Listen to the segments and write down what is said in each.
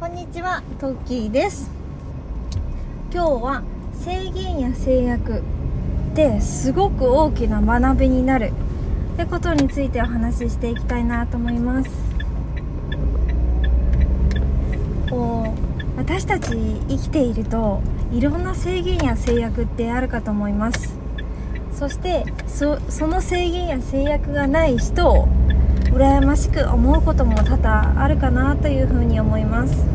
こんにちは、トッキーです。今日は制限や制約ってすごく大きな学びになる。ってことについてお話ししていきたいなと思います。こう私たち生きているといろんな制限や制約ってあるかと思います。そしてそその制限や制約がない人を羨ましく思うことも多々あるかなというふうに思います。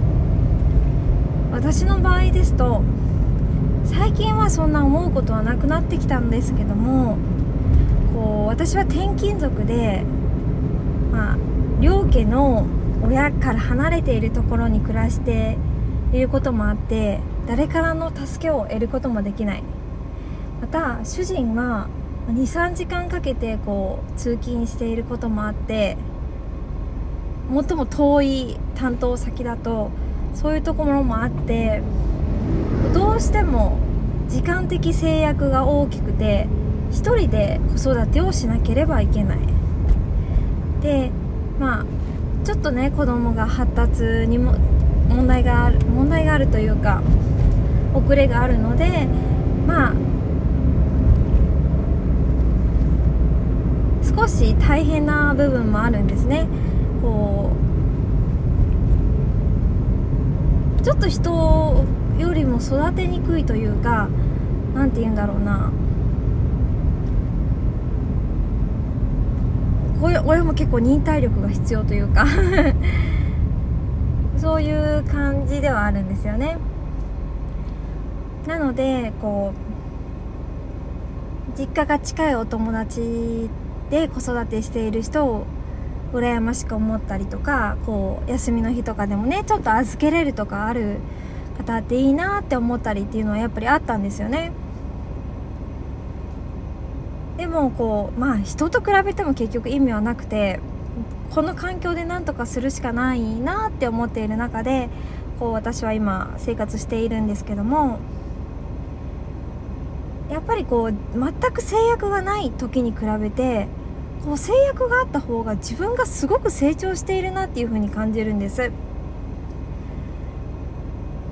私の場合ですと最近はそんな思うことはなくなってきたんですけどもこう私は転勤族で、まあ、両家の親から離れているところに暮らしていることもあって誰からの助けを得ることもできない。また主人は23時間かけてこう通勤していることもあって最も遠い担当先だとそういうところもあってどうしても時間的制約が大きくて1人で子育てをしなければいけない。でまあちょっとね子供が発達にも問題がある問題があるというか遅れがあるのでまあ少し大変な部分もあるんですね。こうちょっと人よりも育てにくいというか何て言うんだろうな。親も結構忍耐力が必要というか そういう感じではあるんですよね。なのでこう実家が近いお友達で子育てしている人を羨ましく思ったりとかこう休みの日とかでもねちょっと預けれるとかある方っていいなって思ったりっていうのはやっぱりあったんですよね。でもこうまあ人と比べても結局意味はなくてこの環境で何とかするしかないなって思っている中でこう私は今生活しているんですけどもやっぱりこう全く制約がない時に比べてこう制約があった方が自分がすごく成長しているなっていう風に感じるんです。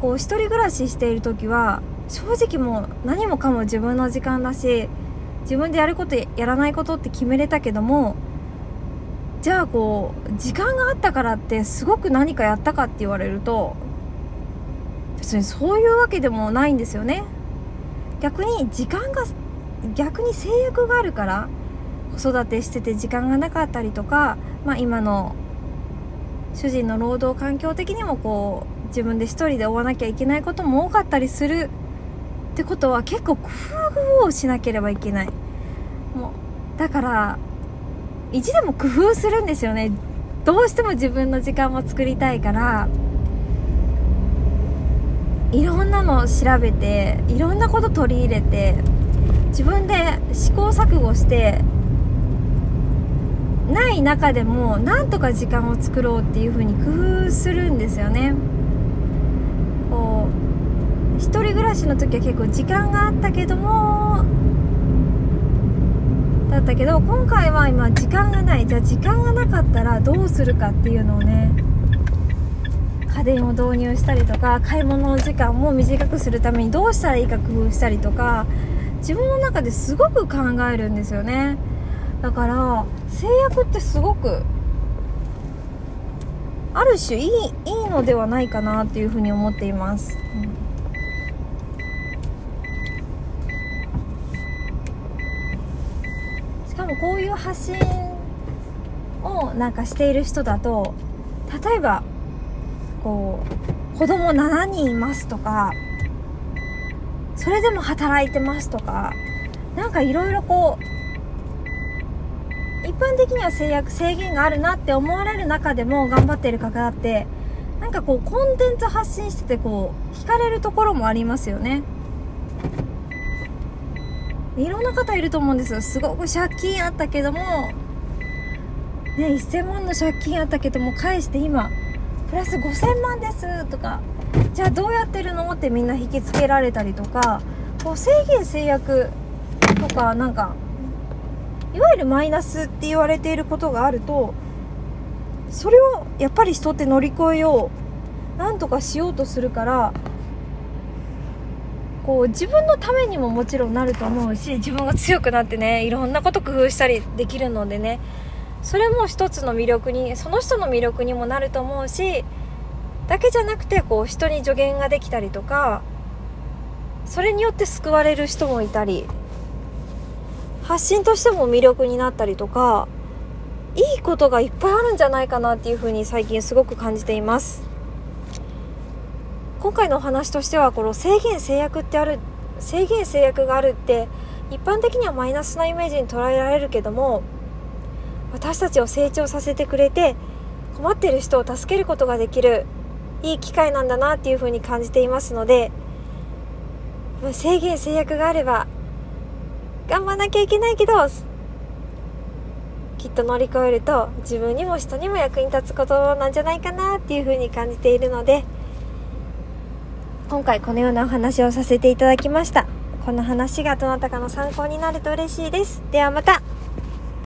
こう一人暮らししている時は正直もう何もかも自分の時間だし自分でやることやらないことって決めれたけどもじゃあこう時間があったからってすごく何かやったかって言われると別にそういうわけでもないんですよね。逆に時間が逆に制約があるから子育てしてて時間がなかったりとか、まあ、今の主人の労働環境的にもこう自分で一人で追わなきゃいけないことも多かったりするってことは結構工夫をしなければいけない。もうだから意地でも工夫するんですよね。どうしても自分の時間も作りたいからいろんなのを調べていろんなこと取り入れて自分で試行錯誤してない中でもなんとか時間を作ろうっていう風に工夫するんですよね。こう一人暮らしの時は結構時間があったけどもだったけど今回は今時間がない。じゃあ時間がなかったらどうするかっていうのをね家電を導入したりとか買い物の時間も短くするためにどうしたらいいか工夫したりとか自分の中ですごく考えるんですよね。だから制約ってすごくある種いいいいのではないかなっていうふうに思っています、うん、しかもこういう発信をなんかしている人だと例えばこう子供7人いますとかそれでも働いてますとかなんかいろいろこう般的には制約制限があるなって思われる中でも頑張ってる方ってなんかこうコンテンツ発信しててこう惹かれるところもありますよね。いろんな方いると思うんですよ。すごく借金あったけどもね1000万の借金あったけども返して今プラス5000万ですとかじゃあどうやってるのってみんな引きつけられたりとかこう制限制約とかなんかいわゆるマイナスって言われていることがあるとそれをやっぱり人って乗り越えようなんとかしようとするからこう自分のためにももちろんなると思うし自分が強くなってねいろんなこと工夫したりできるのでねそれも一つの魅力にその人の魅力にもなると思うしだけじゃなくてこう人に助言ができたりとかそれによって救われる人もいたり発信としても魅力になったりとかいいことがいっぱいあるんじゃないかなっていうふうに最近すごく感じています。今回のお話としてはこの制限制約ってある制限制約があるって一般的にはマイナスなイメージに捉えられるけども私たちを成長させてくれて困っている人を助けることができるいい機会なんだなっていうふうに感じていますので制限制約があれば頑張らなきゃいけないけどきっと乗り越えると自分にも人にも役に立つことなんじゃないかなっていうふうに感じているので今回このようなお話をさせていただきました。この話がどなたかの参考になると嬉しいです。ではまた。